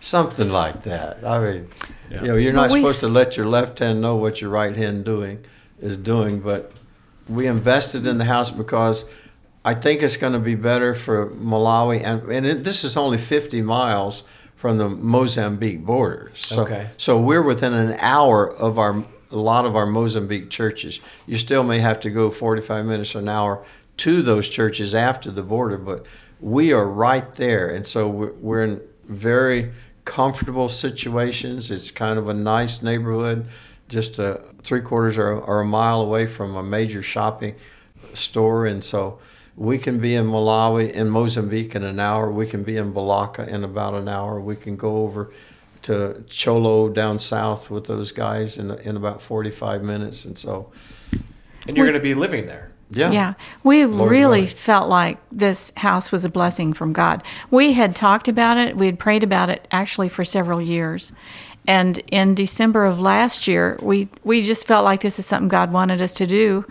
Something like that. I mean, Yeah. you know, you're not we- supposed to let your left hand know what your right hand doing is doing, but we invested in the house because I think it's going to be better for Malawi, and and it, this is only 50 miles from the Mozambique border. So, Okay. so we're within an hour of our a lot of our Mozambique churches. You still may have to go 45 minutes or an hour to those churches after the border, but we are right there, and so we're, we're in very comfortable situations. It's kind of a nice neighborhood, just a three quarters or, or a mile away from a major shopping store, and so we can be in Malawi, in Mozambique in an hour. We can be in Balaka in about an hour. We can go over to Thyolo down south with those guys in in about 45 minutes, and so And you're going to be living there. yeah, Yeah, we Lord really willing. felt like this house was a blessing from God. We had talked about it, we had prayed about it actually for several years. And in December of last year, we, we just felt like this is something God wanted us to do.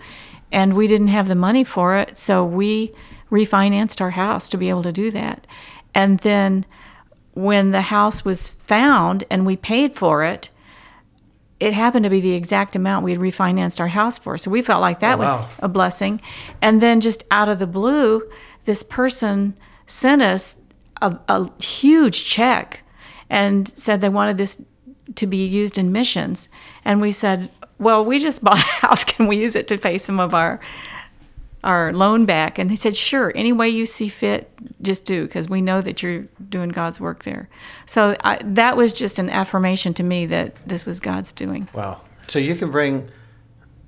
And we didn't have the money for it. So we refinanced our house to be able to do that. And then when the house was found and we paid for it, it happened to be the exact amount we had refinanced our house for. So we felt like that Oh, wow. was a blessing. And then just out of the blue, this person sent us a, a huge check and said they wanted this to be used in missions. And we said, well, we just bought a house. Can we use it to pay some of our our loan back? And he said, sure. Any way you see fit, just do, because we know that you're doing God's work there. So I, that was just an affirmation to me that this was God's doing. Wow. So you can bring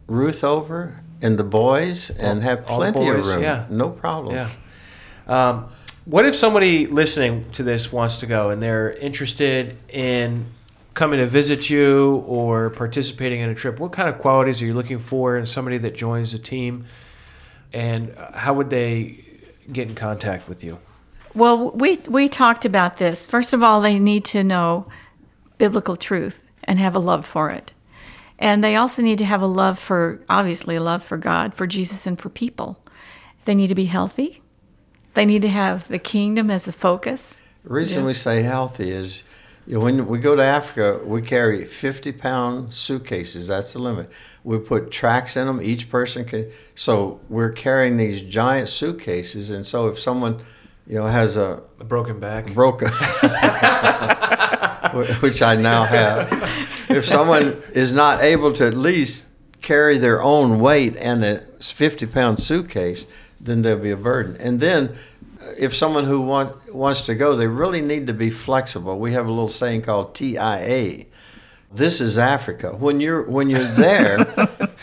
Ruth over and the boys and have all the plenty of room. yeah. No problem. Yeah. Um, what if somebody listening to this wants to go and they're interested in coming to visit you or participating in a trip? What kind of qualities are you looking for in somebody that joins the team? And how would they get in contact with you? Well, we we talked about this. First of all, they need to know biblical truth and have a love for it. And they also need to have a love for obviously a love for God, for Jesus and for people. They need to be healthy. They need to have the kingdom as the focus. The reason Yeah. we say healthy is you know, when we go to Africa, we carry 50 pound suitcases. That's the limit. We put tracts in them. Each person can. So we're carrying these giant suitcases. And so if someone, you know, has a A broken back. broken, which I now have, if someone is not able to at least carry their own weight and a 50 pound suitcase, then there'll be a burden. And then if someone who want, wants to go, they really need to be flexible. We have a little saying called TIA. This is Africa. When you're when you're there,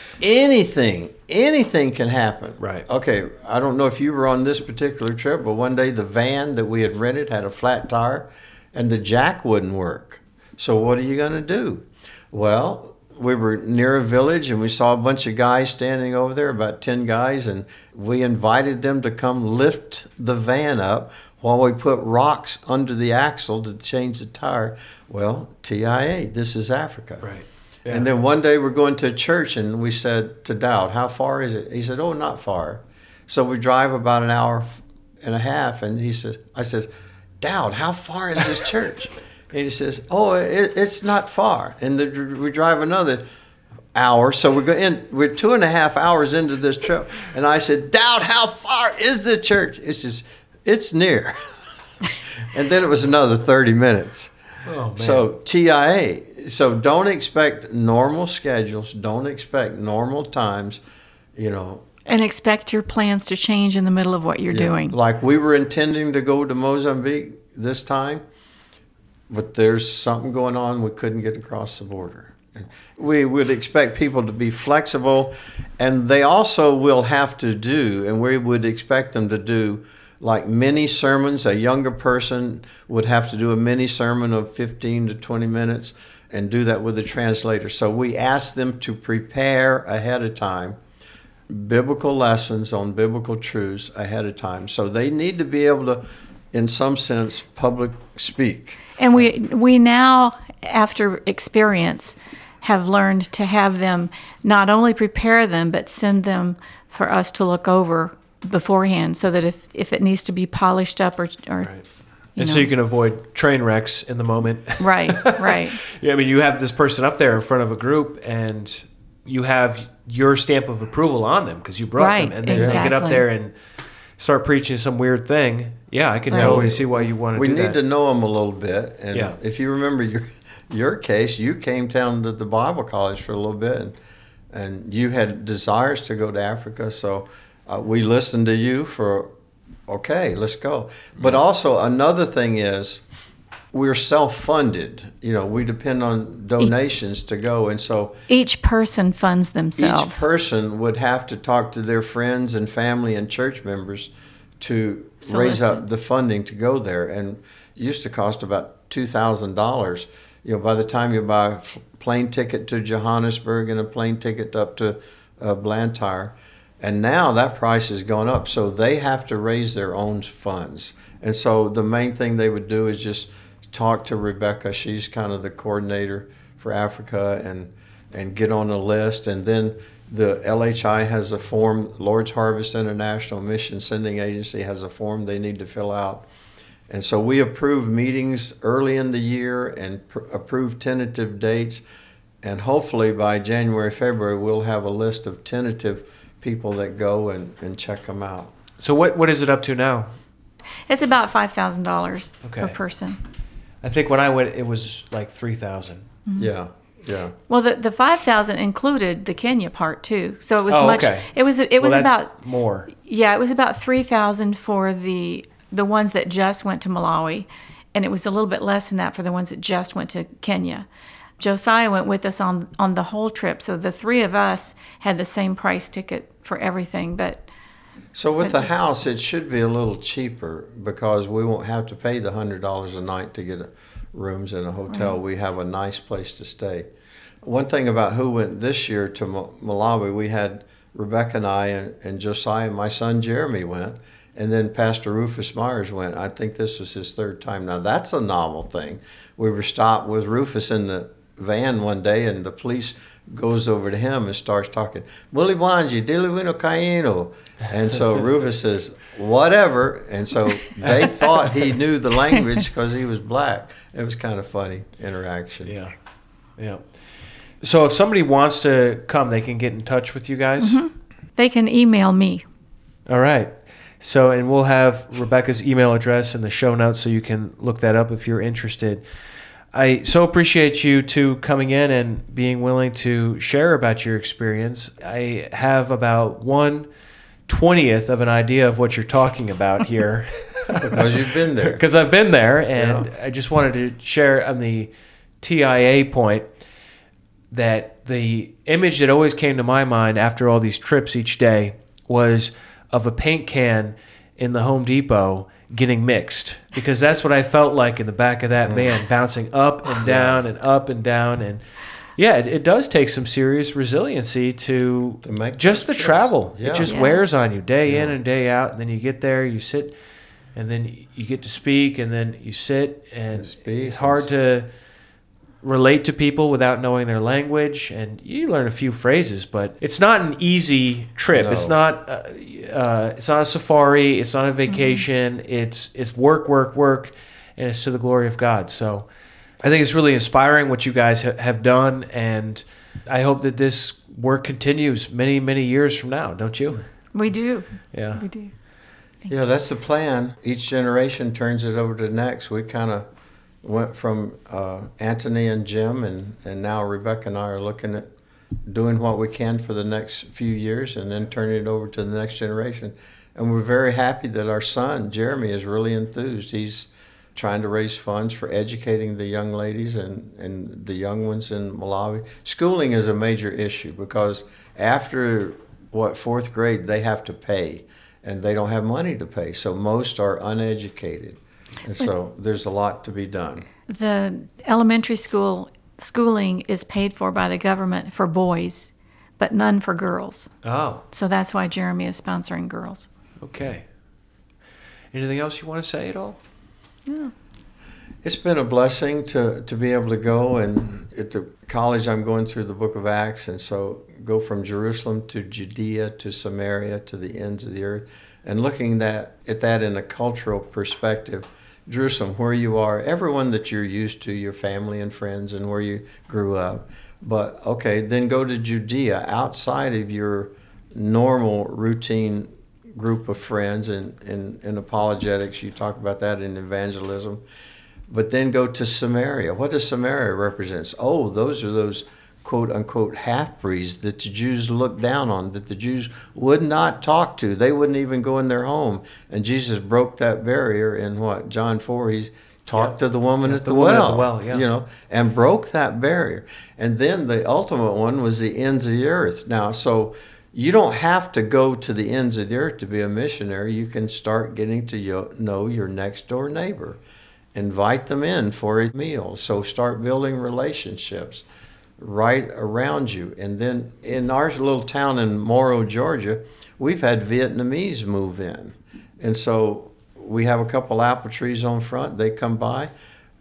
anything, anything can happen. Right. Okay, I don't know if you were on this particular trip, but one day the van that we had rented had a flat tire and the jack wouldn't work. So what are you going to do? Well, we were near a village and we saw a bunch of guys standing over there, about 10 guys, and we invited them to come lift the van up while we put rocks under the axle to change the tire. Well, TIA, this is Africa. Right. And then one day we're going to a church and we said to Dowd, How far is it? He said, Oh, not far. So we drive about an hour and a half and he says, I says, Dowd, how far is this church? and he says, Oh, it, it's not far. And the, we drive another hour. So we're going we're two and a half hours into this trip. And I said, "Dowd how far is the church? It says, It's near. and then it was another 30 minutes. Oh, man. So TIA. So don't expect normal schedules. Don't expect normal times. You know, And expect your plans to change in the middle of what you're Yeah. doing. Like we were intending to go to Mozambique this time, but there's something going on. We couldn't get across the border. We would expect people to be flexible, and they also will have to do, and we would expect them to do like mini sermons. A younger person would have to do a mini sermon of 15 to 20 minutes and do that with a translator. So we ask them to prepare ahead of time biblical lessons on biblical truths ahead of time. So they need to be able to, in some sense, public speak. And we we now, after experience, have learned to have them not only prepare them but send them for us to look over beforehand, so that if if it needs to be polished up or or Right. you and so you can avoid train wrecks in the moment. right right Yeah, I mean, you have this person up there in front of a group, and you have your stamp of approval on them because you brought Right, them, and then they get up there and start preaching some weird thing. Yeah, I can Right. totally We- see why you want to We do need that. to know them a little bit. And Yeah. if you remember your your case, you came down to the Bible college for a little bit, and, and you had desires to go to Africa. So uh, we listened to you for, okay, let's go. But also another thing is, we're self-funded. You know, we depend on donations to go, and so each person funds themselves each person would have to talk to their friends and family and church members to raise up the funding to go there. And used to cost about $2000 you know by the time you buy a plane ticket to johannesburg and a plane ticket up to uh, blantyre and now that price has gone up. So they have to raise their own funds. And so the main thing they would do is just talk to rebecca. She's kind of the coordinator for africa and and get on a list. And then the LHI has a form, Lord's Harvest International Mission Sending Agency has a form they need to fill out. And so we approve meetings early in the year and pr- approve tentative dates. And hopefully by January, February, we'll have a list of tentative people that go and, and check them out. so what what is it up to now? it's about five thousand dollars per person I think when I went, it was like three thousand. Mm-hmm. Yeah, yeah. well the, the 5000 included the kenya part too so it was Oh, much okay. it was it was well, about more. Yeah, it was about three thousand for the the ones that just went to Malawi, and it was a little bit less than that for the ones that just went to Kenya. Josiah went with us on on the whole trip, so the three of us had the same price ticket for everything. But So with the house, it should be a little cheaper because we won't have to pay the hundred dollars a night to get a, rooms in a hotel. We have a nice place to stay. One thing about who went this year to Malawi, we had Rebecca and I and, and Josiah, my son Jeremy went, and then Pastor Rufus Myers went. I think this was his third time. Now that's a novel thing. We were stopped with Rufus in the van one day, and the police goes over to him and starts talking, Willy Wanji, Dili Wino Kaino. And so Rufus says, whatever. And so they thought he knew the language because he was black. It was kind of funny interaction. Yeah, yeah. So if somebody wants to come, they can get in touch with you guys. Mm-hmm. they can email me. All right. So, and we'll have Rebecca's email address in the show notes so you can look that up if you're interested. I so appreciate you two coming in and being willing to share about your experience. I have about one twentieth of an idea of what you're talking about here. Because you've been there. because I've been there, and Yeah. I just wanted to share on the TIA point. that the image that always came to my mind after all these trips each day was of a paint can in the Home Depot getting mixed because that's what I felt like in the back of that van, bouncing up and down and up and down. And yeah, it, it does take some serious resiliency to, To make just the trips. travel. Yeah. It just Yeah. wears on you day in and day out. And then you get there, you sit, and then you get to speak, and then you sit, and And speak it's hard and to relate to people without knowing their language and you learn a few phrases but it's not an easy trip No. it's not uh, uh, it's not a safari it's not a vacation it's it's work work work and it's to the glory of god so i think it's really inspiring what you guys ha- have done and i hope that this work continues many many years from now don't you We do. yeah We do. Yeah, that's the plan. Each generation turns it over to the next. We kind of went from uh, Anthony and Jim, and, and now Rebecca and I are looking at doing what we can for the next few years and then turning it over to the next generation. And we're very happy that our son, Jeremy, is really enthused. He's trying to raise funds for educating the young ladies and, and the young ones in Malawi. Schooling is a major issue because after what fourth grade they have to pay and they don't have money to pay. So most are uneducated. And so there's a lot to be done. The elementary school schooling is paid for by the government for boys, but none for girls. oh So that's why Jeremy is sponsoring girls. okay anything else you want to say at all Yeah. It's been a blessing to, to be able to go and at the college I'm going through the book of Acts and so go from Jerusalem to Judea to Samaria to the ends of the earth and looking that at that in a cultural perspective. Jerusalem, where you are, everyone that you're used to, your family and friends and where you grew up. But okay, then go to Judea outside of your normal routine group of friends and in, apologetics, you talk about that in evangelism but then go to Samaria. What does Samaria represent? Oh, those are those quote unquote half breeds that the Jews looked down on, that the Jews would not talk to. They wouldn't even go in their home. And Jesus broke that barrier in what? John 4, he talked to the woman, Yeah, at, the the woman at well, the well, yeah. You know, and broke that barrier. And then the ultimate one was the ends of the earth. Now, so you don't have to go to the ends of the earth to be a missionary. You can start getting to know your next door neighbor invite them in for a meal. So start building relationships right around you. And then in our little town in Morrow, Georgia, we've had Vietnamese move in. And so we have a couple apple trees on front. They come by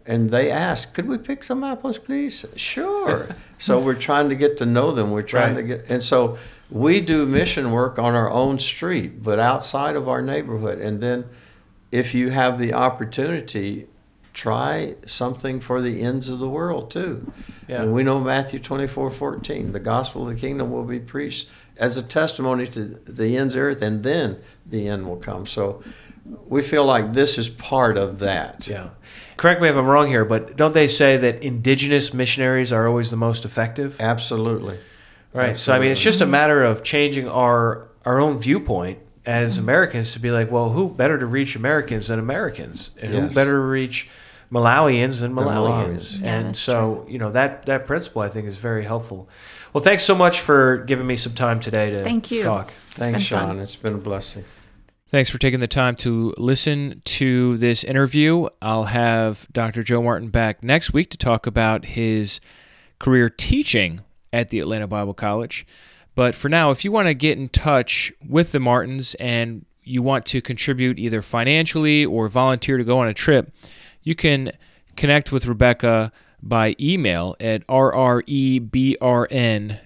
and they ask, could we pick some apples, please? Sure. so we're trying to get to know them. We're trying Right. to get, and so we do mission work on our own street, but outside of our neighborhood. And then if you have the opportunity, try something for the ends of the world too. Yeah. And we know Matthew 24, 14, the gospel of the kingdom will be preached as a testimony to the ends of earth, and then the end will come. So we feel like this is part of that. Yeah. Correct me if I'm wrong here, but don't they say that indigenous missionaries are always the most effective? Absolutely. Right. So I mean, it's just a matter of changing our our own viewpoint as mm-hmm. Americans to be like, well, who better to reach Americans than Americans, and who better to reach Malawians than Than Malawians? Malawians. Yeah, and that's so you know that that principle I think is very helpful. Well, thanks so much for giving me some time today to Thank you. talk. Thanks, been fun. Sean. It's been a blessing. Thanks for taking the time to listen to this interview. I'll have Dr. Joe Martin back next week to talk about his career teaching at the Atlanta Bible College. But for now, if you want to get in touch with the Martins and you want to contribute either financially or volunteer to go on a trip, you can connect with Rebecca by email at rrebrn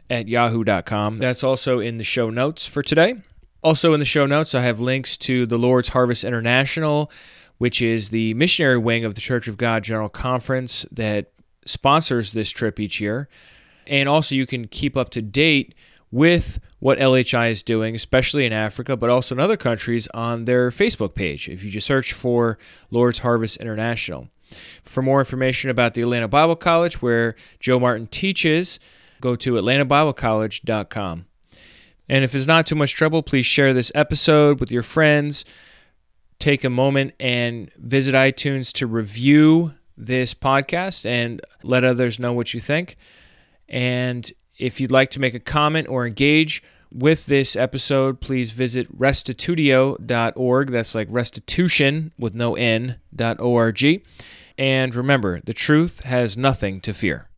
at yahoo.com. That's also in the show notes for today. Also, in the show notes, I have links to the Lord's Harvest International, which is the missionary wing of the Church of God General Conference that sponsors this trip each year. And also, you can keep up to date with what LHI is doing, especially in Africa, but also in other countries, on their Facebook page. If you just search for Lord's Harvest International. For more information about the Atlanta Bible College, where Joe Martin teaches, go to atlantabiblecollege.com. And if it's not too much trouble, please share this episode with your friends. Take a moment and visit iTunes to review this podcast and let others know what you think. And if you'd like to make a comment or engage with this episode, please visit restitutio.org. That's like restitution with no N, dot O-R-G. And remember, the truth has nothing to fear.